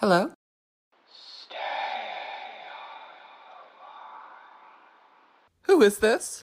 Hello? Who is this?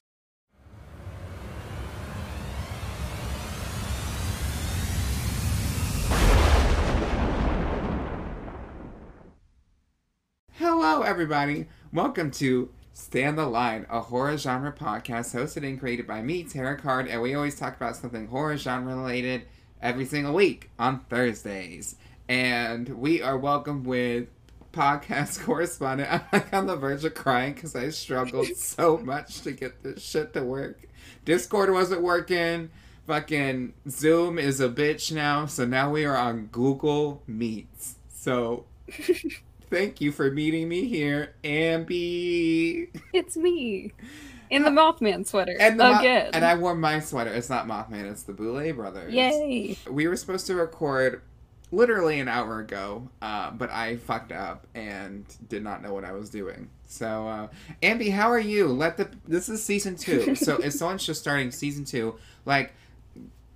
Hello, everybody. Welcome to Stand the Line, a horror genre podcast hosted and created by me, Tara Card, and we always talk about something horror genre related every single week on Thursdays. And we are welcome with podcast correspondent. I'm like on the verge of crying because I struggled so much to get this shit to work. Discord wasn't working. Fucking Zoom is a bitch now. So now we are on Google Meets. So thank you for meeting me here, Ambi. It's me. In the Mothman sweater. And, the Mo- again. and I wore my sweater. It's not Mothman, it's the Boulet Brothers. Yay. We were supposed to record literally an hour ago, uh, but I fucked up and did not know what I was doing. So, uh, Ambi, how are you? Let the this is season two. so if someone's just starting season two, like,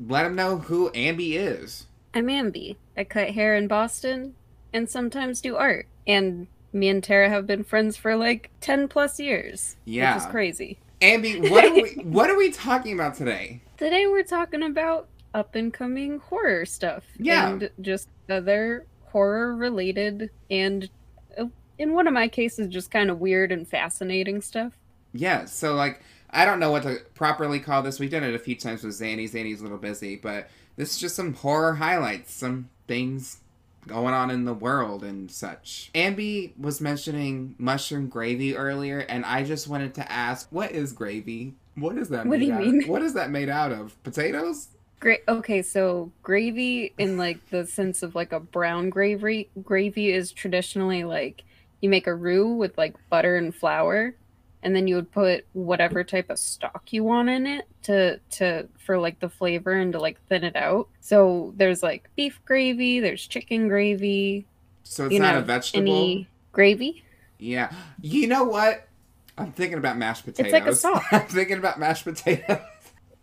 let them know who Ambi is. I'm Ambi. I cut hair in Boston and sometimes do art. And me and Tara have been friends for like 10 plus years. Yeah. Which is crazy. Ambi, what are we what are we talking about today? Today we're talking about up and coming horror stuff. Yeah. And just other horror related and uh, in one of my cases just kind of weird and fascinating stuff. Yeah, so like I don't know what to properly call this. We've done it a few times with Zanny. Zanny's a little busy, but this is just some horror highlights, some things going on in the world and such. Ambi was mentioning mushroom gravy earlier, and I just wanted to ask, what is gravy? What is that What do you mean? Of? What is that made out of? Potatoes? Great. Okay, so gravy in like the sense of like a brown gravy gravy is traditionally like you make a roux with like butter and flour and then you would put whatever type of stock you want in it to to for like the flavor and to like thin it out. So there's like beef gravy, there's chicken gravy, So it's you not know, a vegetable? any gravy. Yeah. You know what? I'm thinking about mashed potatoes. It's like a sauce. I'm thinking about mashed potatoes.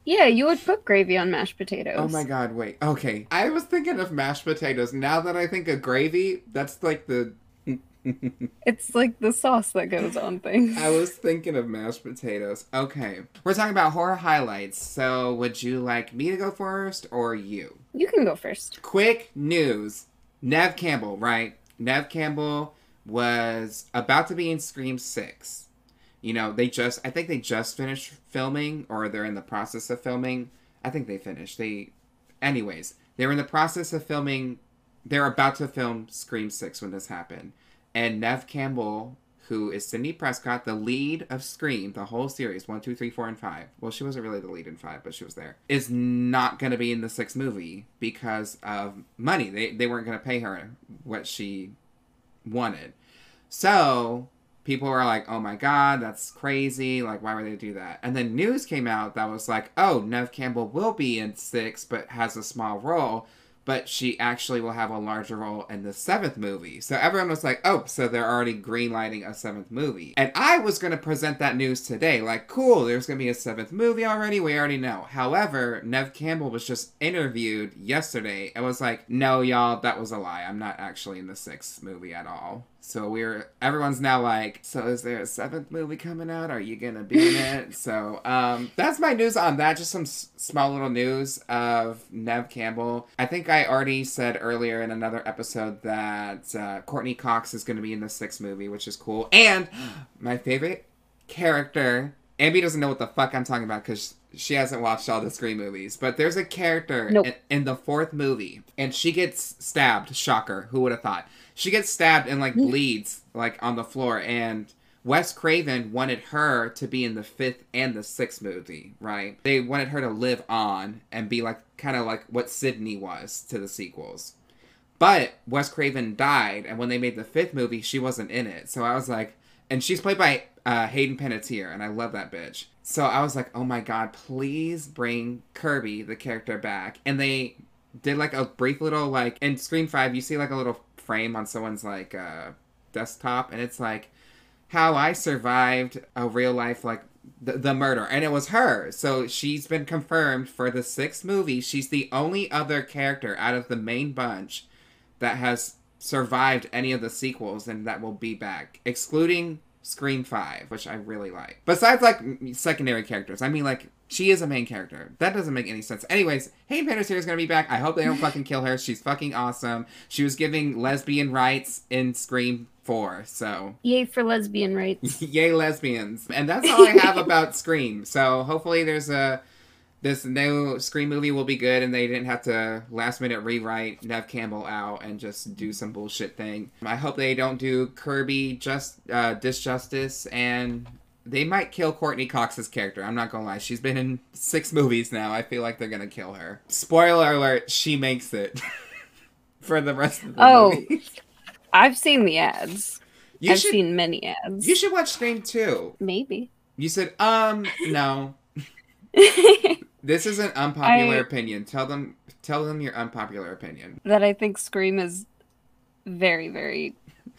Yeah, you would put gravy on mashed potatoes. Oh my god, wait. Okay. I was thinking of mashed potatoes. Now that I think of gravy, that's like the. It's like the sauce that goes on things. I was thinking of mashed potatoes. Okay. We're talking about horror highlights. So, would you like me to go first or you? You can go first. Quick news Neve Campbell, right? Neve Campbell was about to be in Scream 6. You know, they just, I think they just finished filming or they're in the process of filming. I think they finished. They, anyways, they were in the process of filming, they're about to film Scream 6 when this happened. And Neve Campbell, who is Sidney Prescott, the lead of Scream, the whole series, one, two, three, four, and 5. Well, she wasn't really the lead in 5, but she was there. Is not going to be in the sixth movie because of money. They, they weren't going to pay her what she wanted. So people were like, oh my god, that's crazy. Like, why would they do that? And then news came out that was like, oh, Neve Campbell will be in six, but has a small role. But she actually will have a larger role in the seventh movie. So everyone was like, oh, so they're already greenlighting a seventh movie. And I was going to present that news today. Like, cool, there's going to be a seventh movie already. We already know. However, Neve Campbell was just interviewed yesterday and was like, no, y'all, that was a lie. I'm not actually in the sixth movie at all. So we're everyone's now like, so is there a seventh movie coming out? Are you gonna be in it? so um, that's my news on that. Just some s- small little news of Neve Campbell. I think I already said earlier in another episode that uh, Courteney Cox is gonna be in the sixth movie, which is cool. And my favorite character. Ambi doesn't know what the fuck I'm talking about because she hasn't watched all the Scream movies. But there's a character Nope. in, in the fourth movie, and she gets stabbed. Shocker! Who would have thought? She gets stabbed and like bleeds like on the floor. And Wes Craven wanted her to be in the fifth and the sixth movie, right? They wanted her to live on and be like kind of like what Sydney was to the sequels. But Wes Craven died, and when they made the fifth movie, she wasn't in it. So I was like, and she's played by uh, Hayden Panettiere, and I love that bitch. So I was like, oh my god, please bring Kirby, the character, back. And they did like a brief little like in Scream Five, you see like a little frame on someone's like uh, desktop, and it's like how I survived a real life like the, the murder, and it was her. So she's been confirmed for the sixth movie. She's the only other character out of the main bunch that has survived any of the sequels and that will be back, excluding Scream 5, which I really like. Besides, like, secondary characters. I mean, like, she is a main character. That doesn't make any sense. Anyways, Hayden Panettiere is gonna be back. I hope they don't fucking kill her. She's fucking awesome. She was giving lesbian rights in Scream 4, so. Yay for lesbian rights. Yay, lesbians. And that's all I have about Scream. So hopefully there's a this new Scream movie will be good, and they didn't have to last minute rewrite Neve Campbell out and just do some bullshit thing. I hope they don't do Kirby just uh, disjustice, and they might kill Courteney Cox's character. I'm not gonna lie, she's been in six movies now. I feel like they're gonna kill her. Spoiler alert: she makes it for the rest of the movie. Oh. I've seen the ads. You I've should seen many ads. you should watch Scream 2. Maybe. You said um no. This is an unpopular I- opinion. Tell them tell them your unpopular opinion. that I think Scream is very, very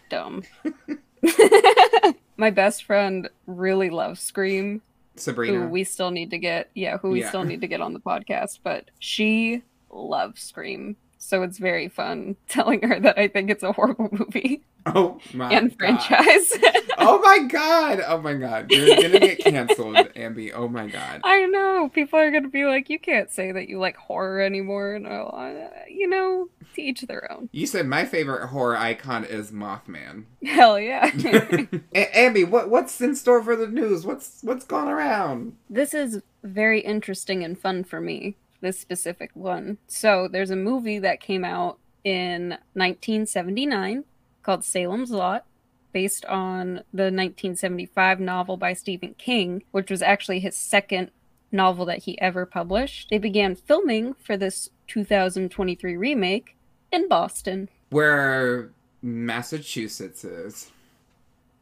dumb. My best friend really loves Scream, Sabrina. who we still need to get, yeah, who we Yeah. still need to get on the podcast, but she loves Scream. So it's very fun telling her that I think it's a horrible movie oh my and franchise. Oh my god. Oh my god. You're gonna get canceled, Ambi. Oh my god. I know people are gonna be like, you can't say that you like horror anymore, and I'll, uh, you know, to each their own. You said my favorite horror icon is Mothman. Hell yeah. A- Ambi, what what's in store for the news? What's what's going around? this is very interesting and fun for me, this specific one. So, there's a movie that came out in 1979 called Salem's Lot, based on the 1975 novel by Stephen King, which was actually his second novel that he ever published. They began filming for this 2023 remake in Boston, Where Massachusetts is.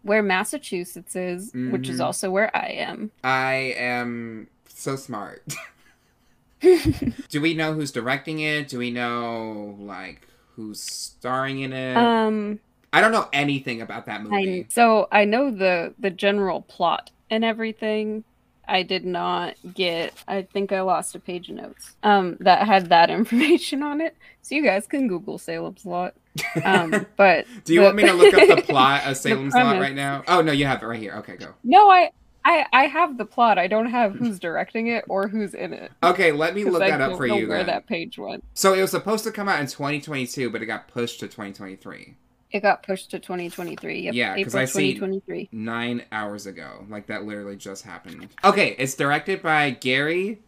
where Massachusetts is, which is Mhm. also where I am. I am so smart. Do we know who's directing it? Do we know like who's starring in it? um, I don't know anything about that I, movie. so I know the the general plot and everything. I did not get. I think I lost a page of notes um, that had that information on it. So you guys can Google Salem's Lot. Um, but Do you the- want me to look up the plot of Salem's Lot right now? Oh no, you have it right here. Okay, go. no, I, I I have the plot. I don't have who's directing it or who's in it. Okay, let me look I that up for know you Where then. that page went? So it was supposed to come out in 2022, but it got pushed to 2023. It got pushed to 2023. Yep, Yeah, 'cause April I see- 2023. Nine hours ago. Like that literally just happened. Okay, it's directed by Gary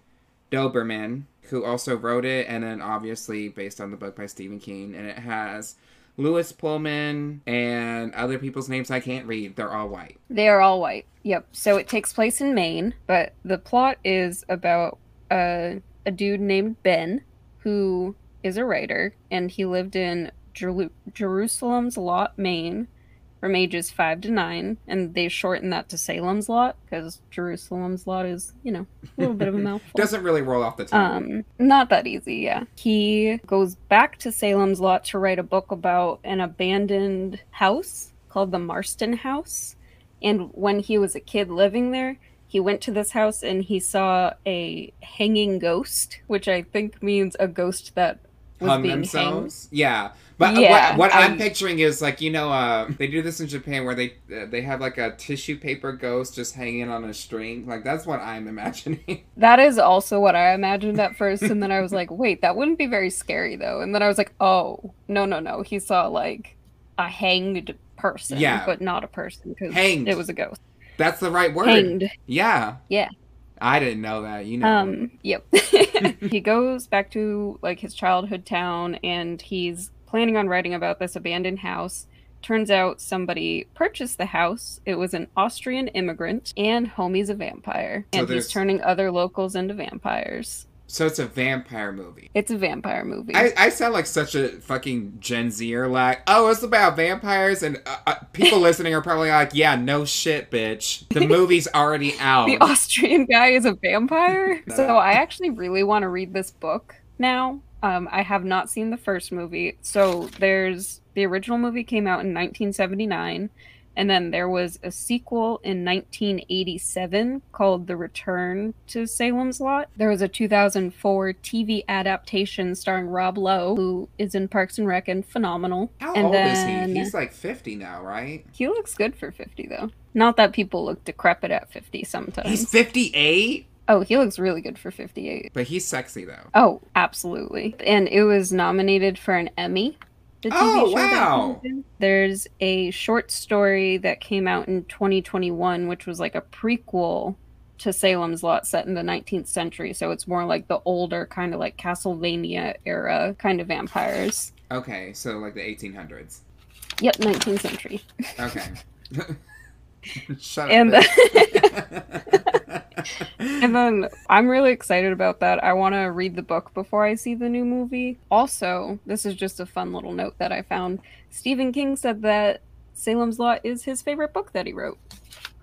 Dauberman, who also wrote it, and then obviously based on the book by Stephen King, and it has Lewis Pullman and other people's names I can't read. They're all white. They are all white. Yep. So it takes place in Maine, but the plot is about uh, a dude named Ben who is a writer, and he lived in Jeru- Jerusalem's Lot, Maine, from ages five to nine, and they shortened that to Salem's Lot because Jerusalem's Lot is, you know, a little bit of a mouthful. Doesn't really roll off the tongue. Um, not that easy, yeah. He goes back to Salem's Lot to write a book about an abandoned house called the Marston House. And when he was a kid living there, he went to this house and he saw a hanging ghost, which I think means a ghost that Hung being hanged. themselves. Yeah. But Yeah, what, what I'm um, picturing is like you know uh, they do this in Japan where they uh, they have like a tissue paper ghost just hanging on a string like that's what I'm imagining. That is also what I imagined at first, and then I was like, wait, that wouldn't be very scary though. And then I was like, oh, no, no, no. He saw like a hanged person, Yeah. but not a person because Hanged. it was a ghost. that's the right word. Hanged. Yeah. Yeah. I didn't know that. You know. Um, yep. he goes back to like his childhood town and he's planning on writing about this abandoned house. Turns out somebody purchased the house. It was an Austrian immigrant, and homie's a vampire. So And there's- he's turning other locals into vampires. So it's a vampire movie. It's a vampire movie. I, I sound like such a fucking Gen Zer, like, oh, it's about vampires, and uh, uh, people listening are probably like, yeah, no shit, bitch. The movie's already out. the Austrian guy is a vampire. No. So I actually really want to read this book now. Um, I have not seen the first movie. So there's the original movie came out in 1979, And then there was a sequel in 1987 called The Return to Salem's Lot. There was a 2004 TV adaptation starring Rob Lowe, who is in Parks and Rec and phenomenal. How and old then is he? He's like 50 now, right? he looks good for 50 though. Not that people look decrepit at 50 sometimes. He's 58? oh, he looks really good for 58. But he's sexy, though. Oh, absolutely. And it was nominated for an Emmy. The TV Oh, show wow. he was in. There's a short story that came out in 2021, which was like a prequel to Salem's Lot set in the 19th century. So it's more like the older, kind of like Castlevania era kind of vampires. Okay, so like the 1800s. Yep, 19th century. Okay. Shut And up. And then I'm really excited about that. I want to read the book before I see the new movie. Also, this is just a fun little note that I found. Stephen King said that Salem's Lot is his favorite book that he wrote.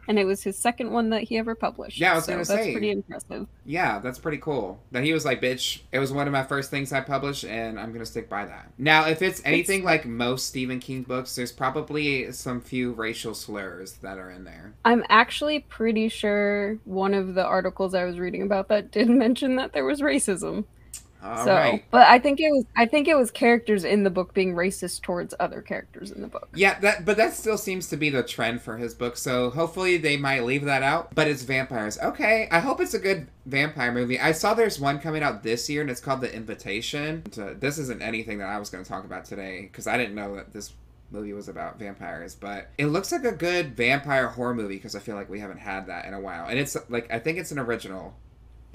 And it was his second one that he ever published. Yeah, I was so gonna that's say. pretty impressive. yeah, that's pretty cool. That he was like, bitch, it was one of my first things I published, and I'm gonna stick by that. Now, if it's anything like most Stephen King books, there's probably some few racial slurs that are in there. I'm actually pretty sure one of the articles I was reading about that did mention that there was racism. All so, right. but I think it was I think it was characters in the book being racist towards other characters in the book. Yeah, that but that still seems to be the trend for his book. So hopefully they might leave that out. But it's vampires. Okay, I hope it's a good vampire movie. I saw there's one coming out this year, and it's called The Invitation. This isn't anything that I was going to talk about today because I didn't know that this movie was about vampires. But it looks like a good vampire horror movie because I feel like we haven't had that in a while. And it's like I think it's an original.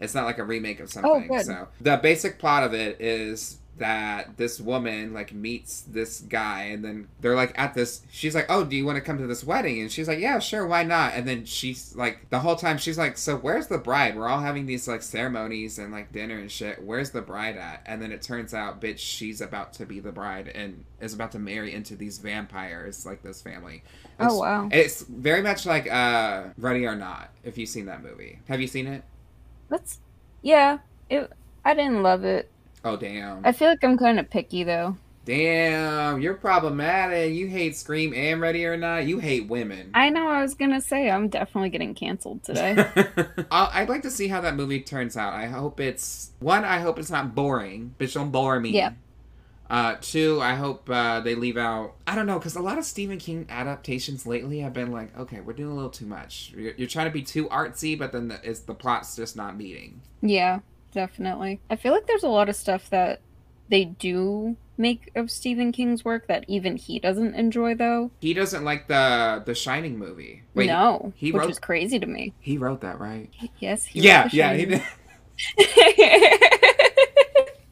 It's not like a remake of something. Oh, good. So. The basic plot of it is that this woman like meets this guy and then they're like at this she's like oh do you want to come to this wedding? And she's like yeah sure why not? And then she's like the whole time she's like so where's the bride? We're all having these like ceremonies and like dinner and shit. Where's the bride at? And then it turns out bitch she's about to be the bride and is about to marry into these vampires like this family. It's- Oh wow. it's very much like uh ready or not if you've seen that movie. Have you seen it That's yeah. It I didn't love it. oh damn I feel like I'm kind of picky though. Damn, you're problematic. You hate Scream and Ready or Not. You hate women. I know I was gonna say I'm definitely getting canceled today. I'll- I'd like to see how that movie turns out. I hope it's one. I hope it's not boring. Bitch, don't bore me. Yeah. Uh, two, I hope uh, they leave out. I don't know, because a lot of Stephen King adaptations lately have been like, okay, we're doing a little too much. You're, you're trying to be too artsy, but then the, it's, the plot's just not meeting. yeah, definitely. I feel like there's a lot of stuff that they do make of Stephen King's work that even he doesn't enjoy though. He doesn't like the the Shining movie. Wait, no, he which wrote- is crazy to me. he wrote that, right? Yes. He yeah, yeah, he did.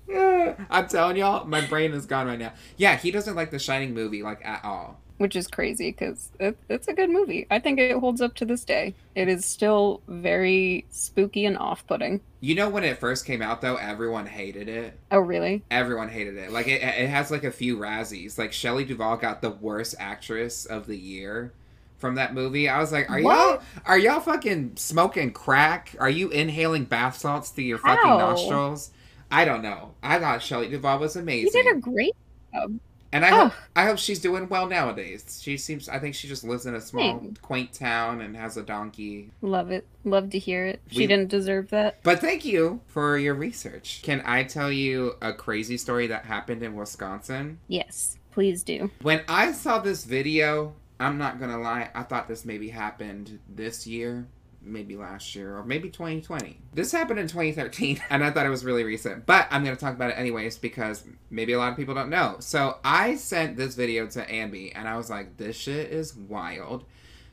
I'm telling y'all, my brain is gone right now. Yeah, he doesn't like the Shining movie like at all. which is crazy because it, it's a good movie. I think it holds up to this day. It is still very spooky and off-putting. You know when it first came out though, everyone hated it. Oh, really? Everyone hated it. Like it, it has like a few Razzies. Like Shelley Duvall got the worst actress of the year from that movie. I was like, are What? y'all are y'all fucking smoking crack? Are you inhaling bath salts through your fucking nostrils? I don't know. I thought Shelley Duvall was He amazing. did a great job. And I hope I hope she's doing well nowadays. She seems I think she just lives in a small Thanks. quaint town and has a donkey. Love it. Love to hear it. She We- didn't deserve that. But thank you for your research. Can I tell you a crazy story that happened in Wisconsin? Yes, please do. When I saw this video, I'm not gonna lie, I thought this maybe happened this year, maybe last year, or maybe 2020. This happened in 2013, and I thought it was really recent. But I'm gonna talk about it anyways because maybe a lot of people don't know. So I sent this video to Ambi, and I was like, this shit is wild.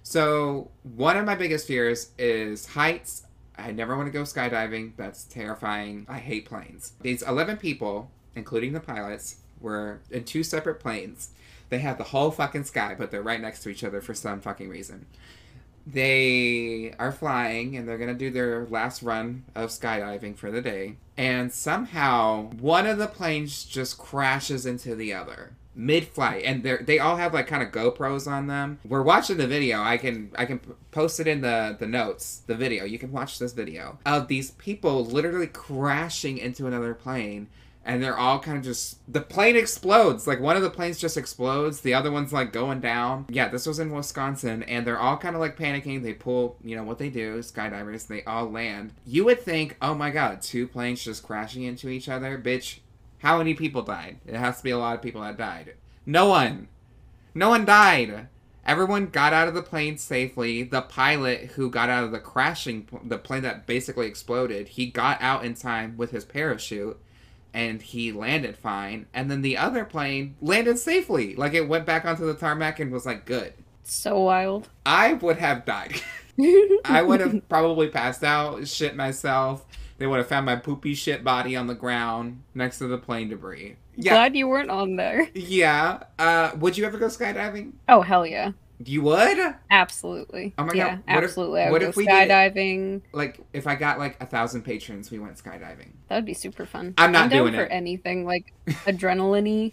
So one of my biggest fears is heights. I never want to go skydiving. That's terrifying. I hate planes. These 11 people, including the pilots, were in two separate planes. They have the whole fucking sky, but they're right next to each other for some fucking reason. They are flying and they're gonna do their last run of skydiving for the day. And somehow one of the planes just crashes into the other mid-flight and they they all have like kind of GoPros on them. We're watching the video. I can I can post it in the the notes. The video. You can watch this video of these people literally crashing into another plane and they're all kind of just the plane explodes. Like one of the planes just explodes. The other one's like going down. Yeah this was in wisconsin and they're all kind of like panicking. They pull you know what they do skydivers they all land. You would think oh my god two planes just crashing into each other? Bitch how many people died? It has to be a lot of people that died. No one. No one died. Everyone got out of the plane safely. The pilot who got out of the crashing the plane that basically exploded he got out in time with his parachute and he landed fine. And then the other plane landed safely. Like it went back onto the tarmac and was like, good. So wild. I would have died. I would have probably passed out, shit myself. They would have found my poopy shit body on the ground next to the plane debris. Yeah. Glad you weren't on there. Yeah. Uh, would you ever go skydiving? Oh hell yeah. You would? Absolutely. Oh my yeah, god. What absolutely. If, what if we did- skydiving. like if I got like a thousand patrons, we went skydiving. That would be super fun. I'm not down doing for it. anything like adrenaline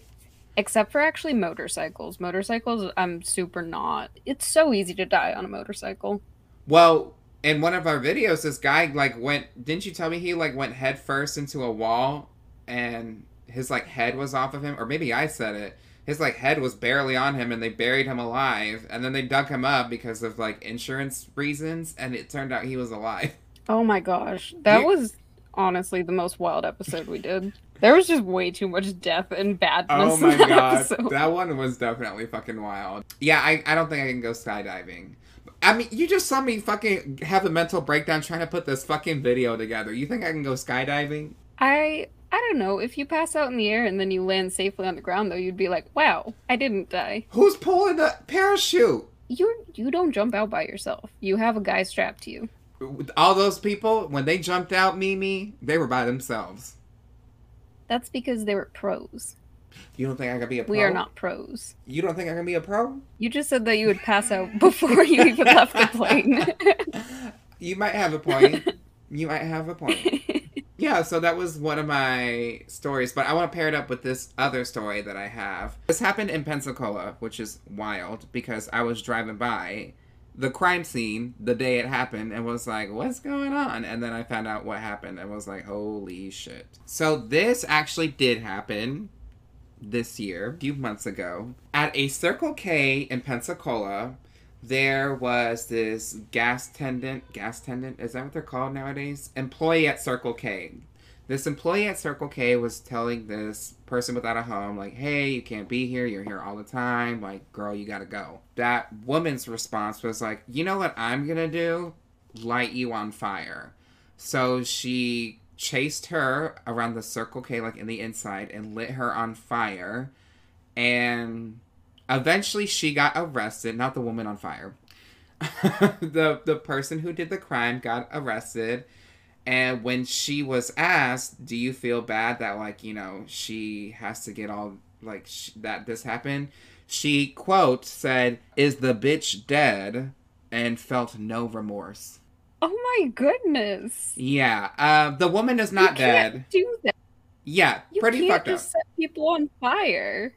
except for actually motorcycles. Motorcycles, I'm super not. It's so easy to die on a motorcycle. Well, in one of our videos, this guy like went. Didn't you tell me he like went head first into a wall, and his like head was off of him, or maybe I said it. His like head was barely on him, and they buried him alive, and then they dug him up because of like insurance reasons, and it turned out he was alive. Oh my gosh. That was honestly the most wild episode we did. There was just way too much death and badness. Oh in my that god, episode. that one was definitely fucking wild. Yeah, I, I don't think I can go skydiving. I mean, you just saw me fucking have a mental breakdown trying to put this fucking video together. You think I can go skydiving? I I don't know. If you pass out in the air and then you land safely on the ground though, you'd be like, Wow, I didn't die. Who's pulling the parachute? You you don't jump out by yourself. You have a guy strapped to you. All those people, when they jumped out, Mimi, they were by themselves. That's because they were pros. You don't think I can be a pro? We are not pros. You don't think I can be a pro? You just said that you would pass out before you even left the plane. you might have a point. You might have a point. Yeah, so that was one of my stories, but I want to pair it up with this other story that I have. This happened in Pensacola, which is wild because I was driving by the crime scene the day it happened and was like, what's going on? And then I found out what happened and was like, holy shit. So this actually did happen this year, a few months ago, at a Circle K in Pensacola. There was this gas tendant, gas tendant, is that what they're called nowadays? Employee at Circle K. This employee at Circle K was telling this person without a home, like, hey, you can't be here, you're here all the time, like, girl, you gotta go. That woman's response was like, you know what I'm gonna do? Light you on fire. So she chased her around the Circle K, like in the inside, and lit her on fire. And eventually she got arrested. Not the woman on fire. the the person who did the crime got arrested. And when she was asked, "Do you feel bad that like you know she has to get all like sh- that this happened?" She quote said, "Is the bitch dead?" and felt no remorse. oh my goodness. Yeah, uh, the woman is not you can't dead. Do that. Yeah, You pretty can't fucked just up. set people on fire.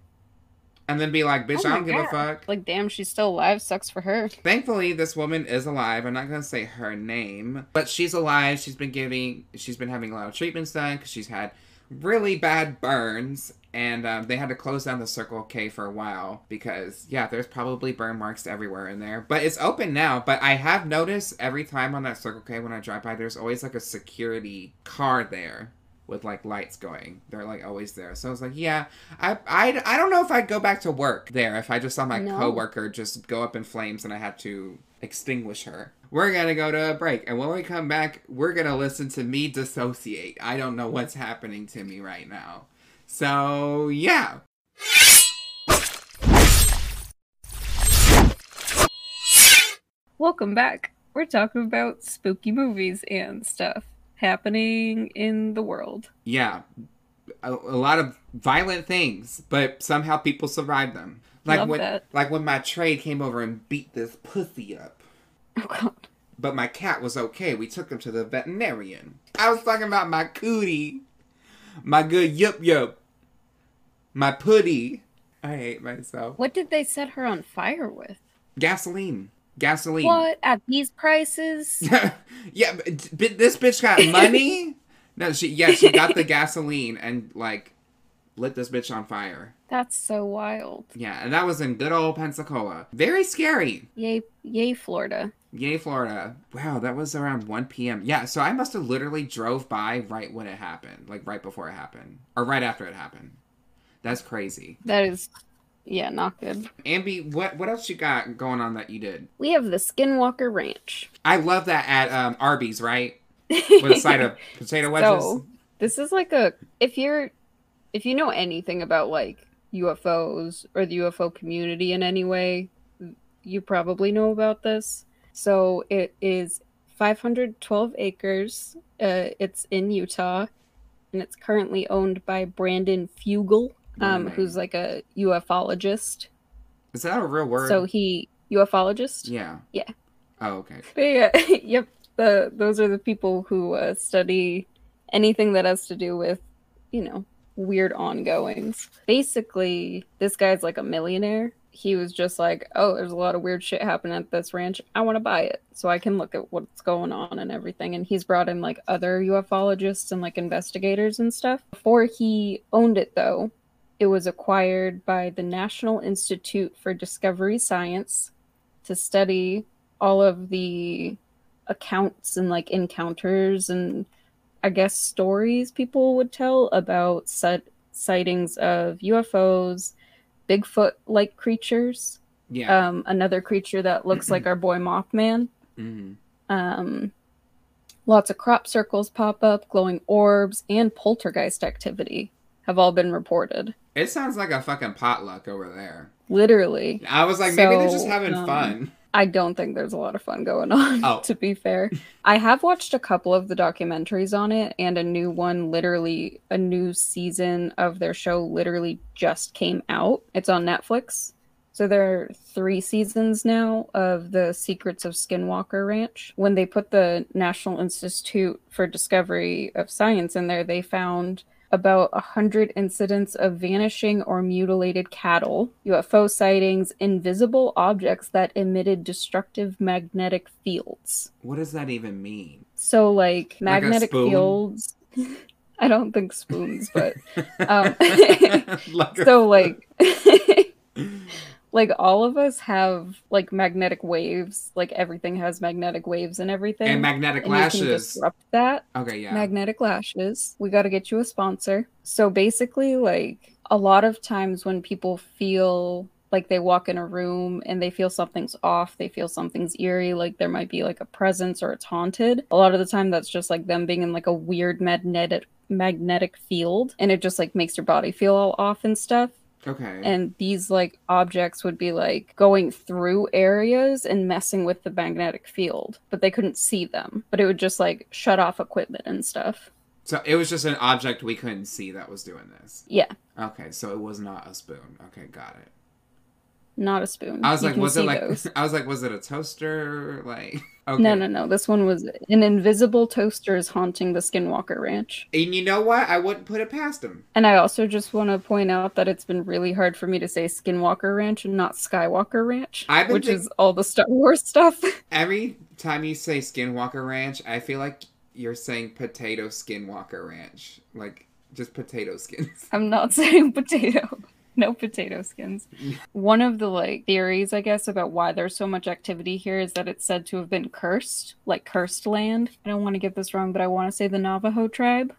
And then be like, bitch, Oh I don't give a fuck. Like, damn, she's still alive. Sucks for her. Thankfully, this woman is alive. I'm not gonna say her name, but she's alive. She's been giving, she's been having a lot of treatments done because she's had really bad burns, and um, they had to close down the Circle K for a while because yeah, there's probably burn marks everywhere in there. But it's open now. But I have noticed every time on that Circle K when I drive by, there's always like a security car there with like lights going. They're like always there. So I was like, yeah, I, I, I don't know if I'd go back to work there if I just saw my No. coworker just go up in flames and I had to extinguish her. We're gonna go to a break, and when we come back, we're gonna listen to me dissociate. I don't know what's happening to me right now. So yeah. Welcome back. We're talking about spooky movies and stuff happening in the world. Yeah. A, a lot of violent things, but somehow people survive them. Like Love when that. like when my trade came over and beat this pussy up. Oh god. But my cat was okay. We took him to the veterinarian. I was talking about my cootie. My good yup yup. My putty. I hate myself. What did they set her on fire with? Gasoline. Gasoline. What? At these prices? yeah, but, this bitch got money. No, she yeah, she got the gasoline and like lit this bitch on fire. That's so wild. Yeah, and that was in good old Pensacola. Very scary. Yay, yay, Florida. Yay, Florida. Wow, that was around 1 p.m. Yeah, so I must have literally drove by right when it happened, like right before it happened, or right after it happened. That's crazy. That is, yeah, not good. Ambi, what what else you got going on that you did? We have the Skinwalker Ranch. I love that at um, Arby's, right? With a side of potato wedges. So this is like a if you're if you know anything about like UFOs or the UFO community in any way, you probably know about this. So it is 512 acres. Uh, it's in Utah, and it's currently owned by Brandon Fugal, um, Right. who's like a ufologist. Is that a real word? So he ufologist. yeah. Yeah. Oh, okay. But yeah, yep. The those are the people who uh, study anything that has to do with, you know, weird ongoings. Basically, this guy's like a millionaire. He was just like, "Oh, there's a lot of weird shit happening at this ranch. I want to buy it so I can look at what's going on and everything." And he's brought in like other ufologists and like investigators and stuff. Before he owned it, though, it was acquired by the National Institute for Discovery Science to study all of the accounts and like encounters and I guess stories people would tell about sit- sightings of UFOs, Bigfoot like creatures, Yeah. um, another creature that looks like our boy Mothman. hmm Um, lots of crop circles pop up, glowing orbs, and poltergeist activity have all been reported. It sounds like a fucking potluck over there. Literally. I was like, maybe they're just having um, fun. I don't think there's a lot of fun going on, Oh. to be fair. I have watched a couple of the documentaries on it, and a new one, literally, a new season of their show literally just came out. It's on Netflix. So there are three seasons now of the Secrets of Skinwalker Ranch. When they put the National Institute for Discovery of Science in there, they found about a hundred incidents of vanishing or mutilated cattle, UFO sightings, invisible objects that emitted destructive magnetic fields. What does that even mean? So, like Like magnetic spoon? fields. I don't think spoons, but um, like so like like all of us have like magnetic waves. Like everything has magnetic waves and everything. And magnetic and lashes. disrupt that. Okay, yeah. magnetic lashes. We got to get you a sponsor. So basically like a lot of times when people feel like they walk in a room and they feel something's off they feel something's eerie like there might be like a presence or it's haunted a lot of the time that's just like them being in like a weird magnetic magnetic field. And it just like makes your body feel all off and stuff okay. and these like objects would be like going through areas and messing with the magnetic field but they couldn't see them but it would just like shut off equipment and stuff so it was just an object we couldn't see that was doing this. yeah Okay, so it was not a spoon. Okay, got it. Not a spoon I was You like, was it like? those. I was like, was it a toaster? Like, okay. no no no this one was an invisible toaster is haunting the skinwalker ranch And you know what? I wouldn't put it past him. and i also just want to point out that it's been really hard for me to say skinwalker ranch and not skywalker ranch which think- is all the star wars stuff Every time you say Skinwalker Ranch, I feel like you're saying potato Skinwalker Ranch, like just potato skins. I'm not saying potato. No potato skins. One of the like theories, I guess, about why there's so much activity here is that it's said to have been cursed, like cursed land. I don't want to get this wrong, but I want to say the Navajo tribe,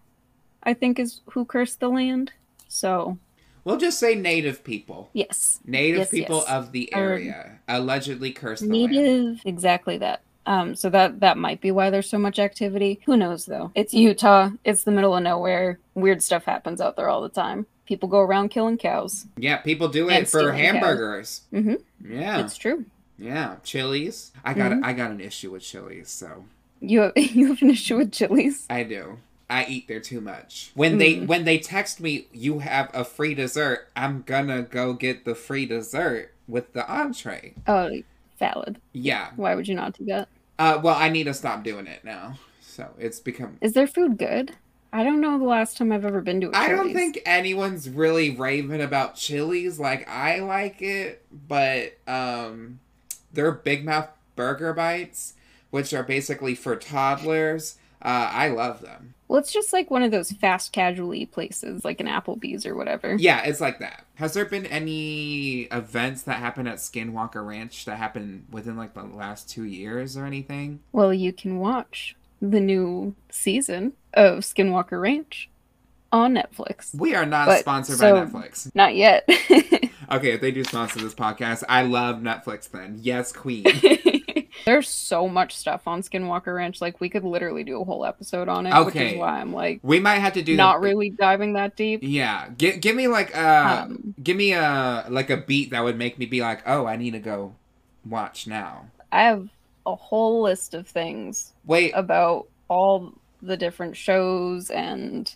I think, is who cursed the land. So We'll just say native people. yes, Native Yes, people yes. of the Um, area allegedly cursed the land. native, exactly that. Um, so that that might be why there's so much activity. Who knows though? It's Utah. It's the middle of nowhere. Weird stuff happens out there all the time. People go around killing cows. Yeah, people do it for hamburgers. Mm-hmm. Yeah, It's true. yeah. Chili's. I got Mhm. I got an issue with Chili's, so You have, you have an issue with chilies? I do. I eat there too much. When they Mm. when they text me you have a free dessert, I'm gonna go get the free dessert with the entree. Oh, valid. Yeah. Why would you not do that? Uh, well, I need to stop doing it now. So it's become. Is their food good? I don't know the last time I've ever been to a I don't think anyone's really raving about Chili's like I like it, but um, their Big Mouth burger bites, which are basically for toddlers, uh, I love them. Well, it's just like one of those fast casually places, like an Applebee's or whatever. Yeah, it's like that. Has there been any events that happened at Skinwalker Ranch that happened within like the last two years or anything? Well, you can watch the new season of Skinwalker Ranch on Netflix. We are not But, sponsored so- by Netflix. Not yet. Okay, if they do sponsor this podcast, I love Netflix then. Yes, queen. There's so much stuff on Skinwalker Ranch. Like we could literally do a whole episode on it, which Okay. is why I'm like We might have to do not the, really diving that deep. Yeah, give give me like a Um, give me a like a beat that would make me be like, "Oh, I need to go watch now." I have a whole list of things Wait, about all the different shows and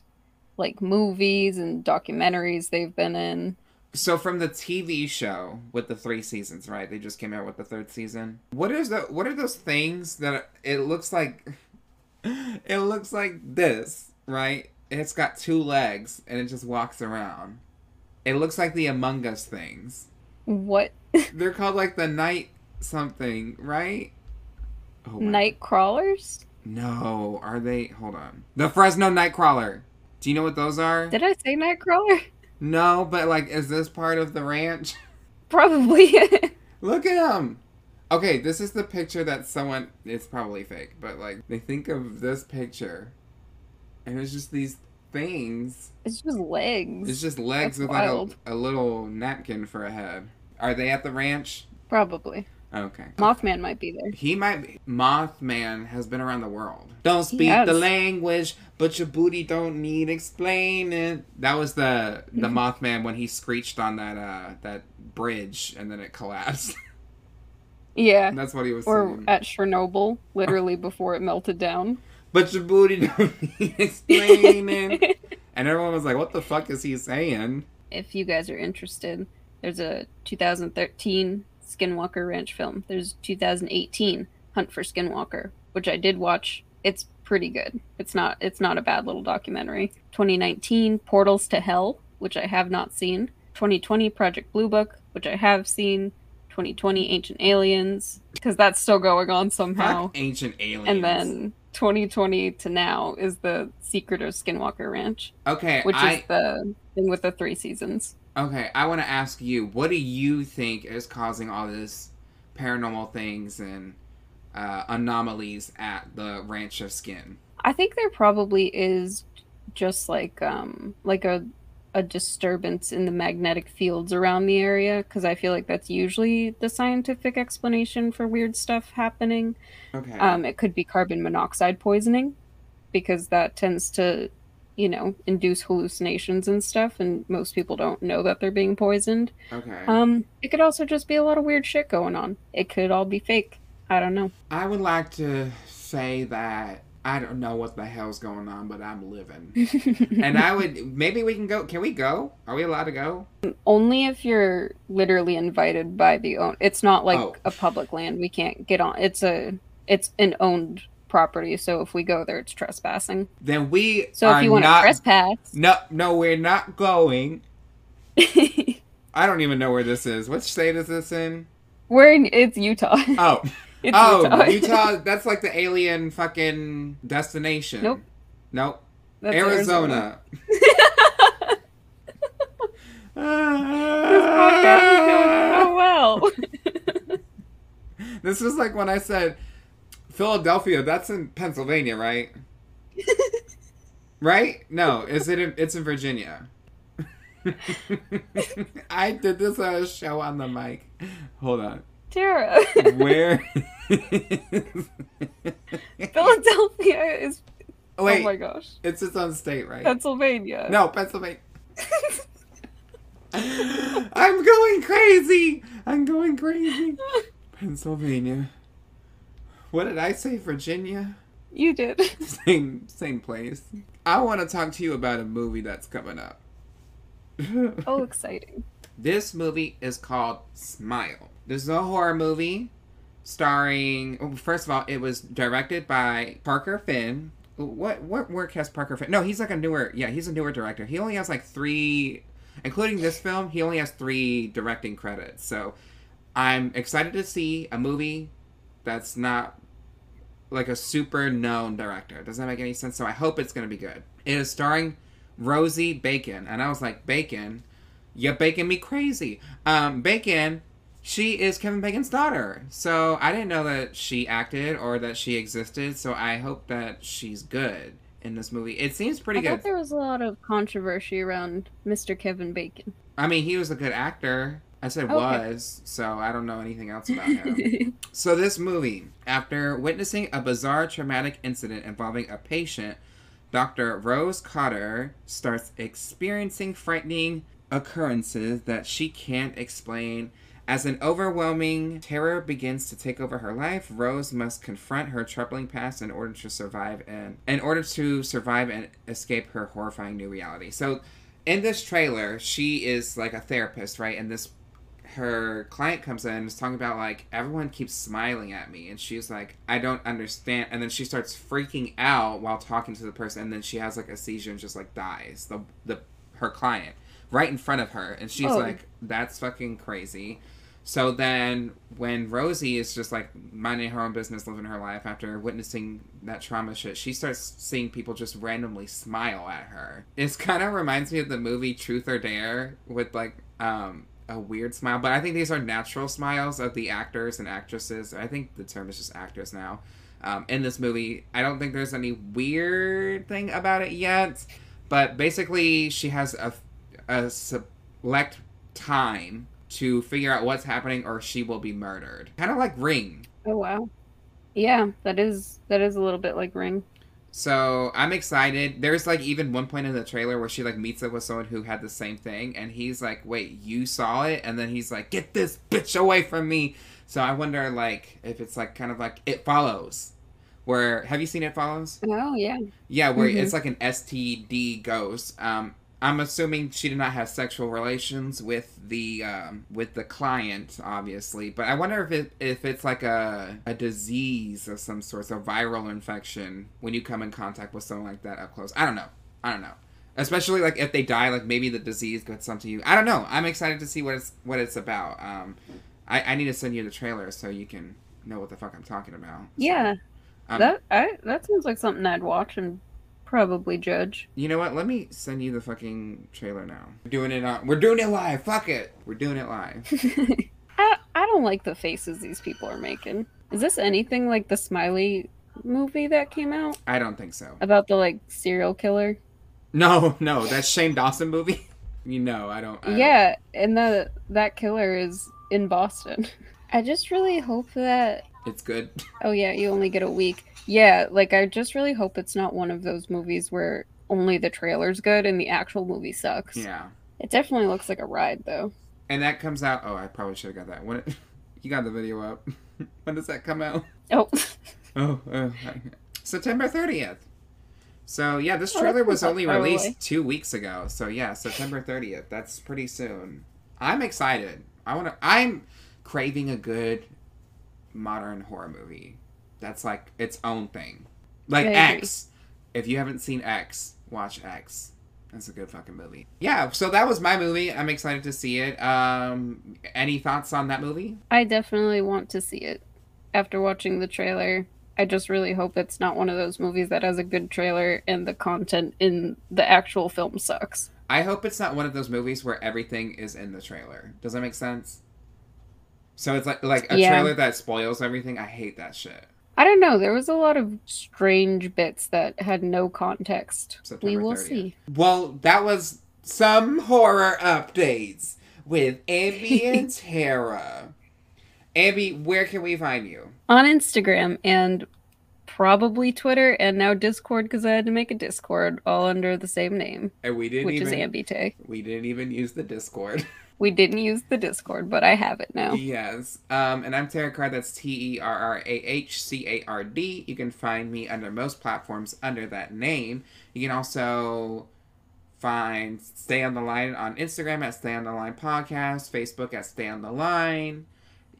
like movies and documentaries they've been in. So from the TV show with the 3 seasons, right? They just came out with the third season. What is the what are those things that it looks like it looks like this, right? It's got two legs and it just walks around. It looks like the Among Us things. What They're called like the night something, right? Oh my night crawlers? No, are they? Hold on. The Fresno Nightcrawler. Do you know what those are? Did I say night crawler? No, but like, is this part of the ranch? Probably. Look at them. Okay, this is the picture that someone. It's probably fake, but like, they think of this picture, and it's just these things. it's just legs. It's just legs That's with like a, a little napkin for a head. Are they at the ranch? Probably. Okay. Mothman might be there. He might be. Mothman has been around the world. Don't speak has. the language, but your booty don't need explaining. That was the the Mothman when he screeched on that uh that bridge and then it collapsed. Yeah. That's what he was Or saying. at Chernobyl, literally before it melted down. But your booty don't need explaining. and everyone was like, "What the fuck is he saying?" if you guys are interested, there's a 2013 Skinwalker Ranch film. There's 2018 Hunt for Skinwalker, which I did watch. It's pretty good. It's not it's not a bad little documentary. 2019 Portals to Hell, which I have not seen. 2020 Project Blue Book, which I have seen. 2020 Ancient Aliens, because that's still going on somehow. Fuck ancient aliens. And then 2020 to now is the Secret of Skinwalker Ranch, okay, which I is the thing with the three seasons. Okay, I want to ask you, what do you think is causing all this paranormal things and uh, anomalies at the Ranch of Skin? I think there probably is just like um like a a disturbance in the magnetic fields around the area because I feel like that's usually the scientific explanation for weird stuff happening. Okay. Um, it could be carbon monoxide poisoning because that tends to, you know, induce hallucinations and stuff, and most people don't know that they're being poisoned. okay. Um, it could also just be a lot of weird shit going on. It could all be fake. I don't know. I would like to say that I don't know what the hell's going on, but I'm living. and I would maybe we can go. Can we go? Are we allowed to go? Only if you're literally invited by the own. It's not like Oh. a public land. We can't get on. It's a it's an owned property. So if we go there, it's trespassing. Then we So if you want to trespass, no, no, we're not going. I don't even know where this is. What state is this in? we're in. It's Utah. Oh. It's oh, Utah. Utah. That's like the alien fucking destination. Nope. Nope. That's Arizona. This podcast is doing so well. this was like when I said Philadelphia. That's in Pennsylvania, right? right? No, is it? In, it's in Virginia. I did this on a show on the mic. Hold on. Tara, Where? Philadelphia is. Oh Wait, Oh my gosh, it's its own state, right? Pennsylvania. No, Pennsylvania. I'm going crazy. I'm going crazy. Pennsylvania. What did I say? Virginia? you did. Same same place. I want to talk to you about a movie that's coming up. Oh, exciting! This movie is called Smile. This is a horror movie starring. oh, First of all, it was directed by Parker Finn. What what work has Parker Finn? No, he's like a newer. Yeah, he's a newer director. He only has like three, including this film. He only has three directing credits. So, I'm excited to see a movie that's not like a super known director. Doesn't that make any sense? So I hope it's gonna be good. It is starring Sosie Bacon, and I was like, Bacon, you're baking me crazy. Um, Bacon, she is Kevin Bacon's daughter. So I didn't know that she acted or that she existed. So I hope that she's good in this movie. It seems pretty I good. thought there was a lot of controversy around Mr. Kevin Bacon. I mean, he was a good actor. I said Okay. was, so I don't know anything else about him. So, this movie, after witnessing a bizarre traumatic incident involving a patient, Dr. Rose Cotter starts experiencing frightening occurrences that she can't explain. As an overwhelming terror begins to take over her life, Rose must confront her troubling past in order to survive and in order to survive and escape her horrifying new reality. So, in this trailer, she is like a therapist, right? And this her client comes in and is talking about like everyone keeps smiling at me and she's like i don't understand and then she starts freaking out while talking to the person and then she has like a seizure and just like dies the the her client right in front of her and she's Oh. like that's fucking crazy so then when rosie is just like minding her own business living her life after witnessing that trauma shit she starts seeing people just randomly smile at her it kind of reminds me of the movie truth or dare with like um a weird smile, but I think these are natural smiles of the actors and actresses. I think the term is just actors now. Um, in this movie, I don't think there's any weird thing about it yet, but basically, she has a, a select time to figure out what's happening, or she will be murdered. Kind of like Ring. Oh wow. Yeah, that is that is a little bit like Ring. So I'm excited. There's like even one point in the trailer where she like meets up with someone who had the same thing, and he's like, "Wait, you saw it?" And then he's like, "Get this bitch away from me!" So I wonder like if it's like kind of like It Follows, where have you seen It Follows? Oh yeah. Yeah, where Mhm. it's like an STD ghost. Um, I'm assuming she did not have sexual relations with the um, with the client, obviously. But I wonder if it if it's like a a disease of some sort, a viral infection when you come in contact with someone like that up close. I don't know. I don't know. Especially like if they die, like maybe the disease gets something to you. I don't know. I'm excited to see what it's what it's about. Um, I, I need to send you the trailer so you can know what the fuck I'm talking about. So, Yeah. um, that I that sounds like something I'd watch and probably judge. You know what? Let me send you the fucking trailer now. We're doing it on. We're doing it live. Fuck it. We're doing it live. I I don't like the faces these people are making. Is this anything like the Smiley movie that came out I don't think so. about the like serial killer? No, no, that's Shane Dawson movie. you know, I don't. I don't- Yeah, and the that killer is in Boston. I just really hope that it's good. oh yeah, you only get a week. Yeah, like I just really hope it's not one of those movies where only the trailer's good and the actual movie sucks. Yeah, It definitely looks like a ride though. and that comes out. Oh, I probably should have got that. When you got the video up? when does that come out? Oh, Oh, uh, September thirtieth. So yeah, this Oh, trailer that's was only far released two weeks ago. So yeah, September thirtieth. That's pretty soon. I'm excited. I want to. I'm craving a good modern horror movie. That's like its own thing. Like. X. If you haven't seen X, watch X. That's a good fucking movie. Yeah, so that was my movie. I'm excited to see it. Um, any thoughts on that movie? I definitely want to see it. After watching the trailer, I just really hope it's not one of those movies that has a good trailer and the content in the actual film sucks. I hope it's not one of those movies where everything is in the trailer. Does that make sense? So it's like like a Yeah. trailer that spoils everything. I hate that shit. I don't know. There was a lot of strange bits that had no context. September we will 30th. see. Well, that was some horror updates with Abby and Terrah. Abby, where can we find you? On Instagram and probably Twitter and now Discord because I had to make a Discord all under the same name, And we didn't which even is Ambite. we didn't even use the Discord. We didn't use the Discord, but I have it now. Yes. Um, and I'm Terrah Card. That's T E R R A H C A R D. You can find me under most platforms under that name. You can also find Stay on the Line on Instagram at Stay on the Line Podcast, Facebook at Stay on the Line.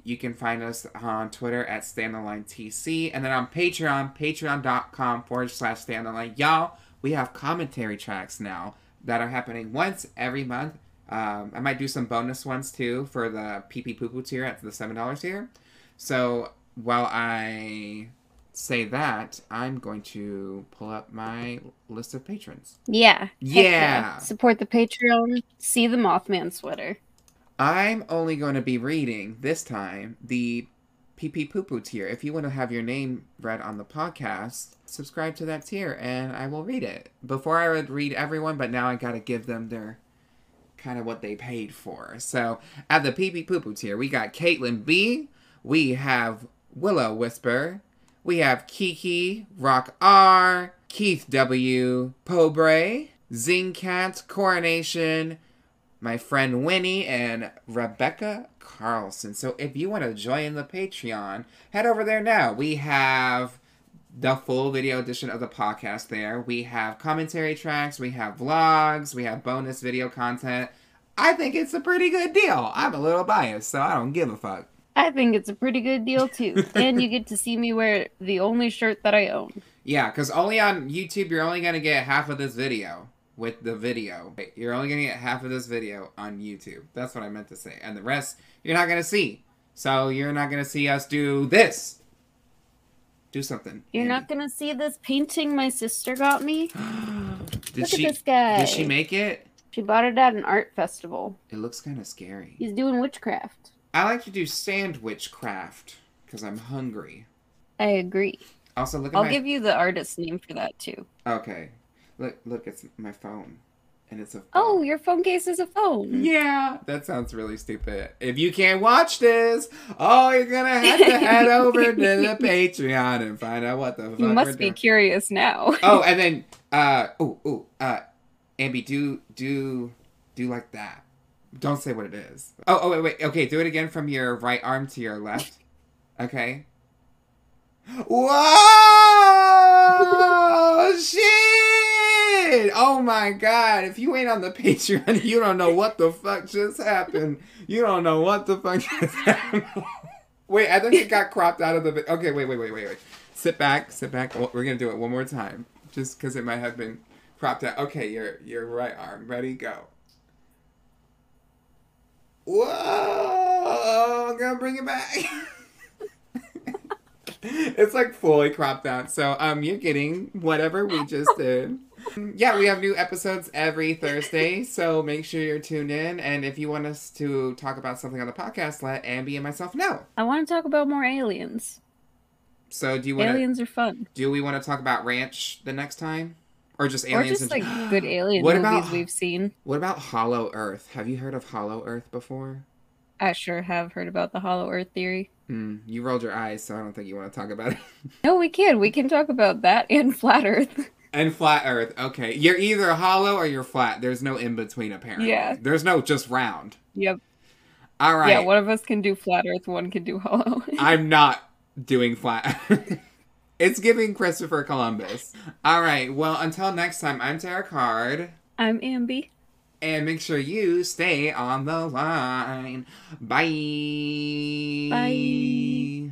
You can find us on Twitter at Stay on the Line TC. And then on Patreon, patreon.com forward slash Stay on the Line. Y'all, we have commentary tracks now that are happening once every month. Um, I might do some bonus ones too for the PP Poo Poo tier at the seven dollars tier. So while I say that, I'm going to pull up my list of patrons. Yeah. Yeah. Support the Patreon. See the Mothman sweater. I'm only going to be reading this time the PP Poo Poo tier. If you want to have your name read on the podcast, subscribe to that tier and I will read it. Before I would read everyone, but now I got to give them their kind of what they paid for. So at the PP Poo Poo tier, we got Caitlin B, we have Willow Whisper, we have Kiki, Rock R, Keith W, Pobre, Zingcat, Coronation, my friend Winnie, and Rebecca Carlson. So if you want to join the Patreon, head over there now. We have the full video edition of the podcast there. We have commentary tracks, we have vlogs, we have bonus video content. I think it's a pretty good deal. I'm a little biased, so I don't give a fuck. I think it's a pretty good deal too. and you get to see me wear the only shirt that I own. Yeah, because only on YouTube, you're only going to get half of this video with the video. You're only going to get half of this video on YouTube. That's what I meant to say. And the rest, you're not going to see. So you're not going to see us do this. Do something. You're not gonna see this painting my sister got me. did Look she? at this guy. Did she make it? She bought it at an art festival. It looks kind of scary. He's doing witchcraft. I like to do sandwich craft because I'm hungry. I agree. Also, look at I'll my. give you the artist's name for that too. Okay, look, look, it's my phone, and it's a. Oh, your phone case is a phone. Yeah, that sounds really stupid. If you can't watch this, oh, you're gonna have to head over to the Patreon and find out what the fuck You must be doing. curious now. Oh, and then, uh, oh, oh, uh, Ambi, do, do, do like that. Don't say what it is. Oh, oh, wait, wait. Okay, do it again from your right arm to your left. Okay. Whoa! Shit! Oh my god! If you ain't on the Patreon, you don't know what the fuck just happened. You don't know what the fuck just happened. wait, I think it got cropped out of the. Okay, wait, wait, wait, wait, wait. Sit back, sit back. We're gonna do it one more time, just because it might have been cropped out. Okay, your your right arm. Ready, go. Whoa! I'm gonna bring it back. it's like fully cropped out. So um, you're getting whatever we just did. Yeah, we have new episodes every Thursday, so make sure you're tuned in. And if you want us to talk about something on the podcast, let Ambi and myself know. I want to talk about more aliens. So do you want? Aliens are fun. Do we want to talk about Ranch the next time, or just aliens? Or just in- like good alien What movies about- we've seen. What about Hollow Earth? Have you heard of Hollow Earth before? I sure have heard about the Hollow Earth theory. Hmm, you rolled your eyes, so I don't think you want to talk about it. No, we can. We can talk about that and flat Earth. And flat Earth. Okay, you're either hollow or you're flat. There's no in between, apparently. Yeah. There's no just round. yep. All right. Yeah, one of us can do flat Earth, one can do Hollow. I'm not doing flat. it's giving Christopher Columbus. All right. Well, until next time, I'm Terrah Card. I'm Ambi. And make sure you stay on the line. Bye. Bye.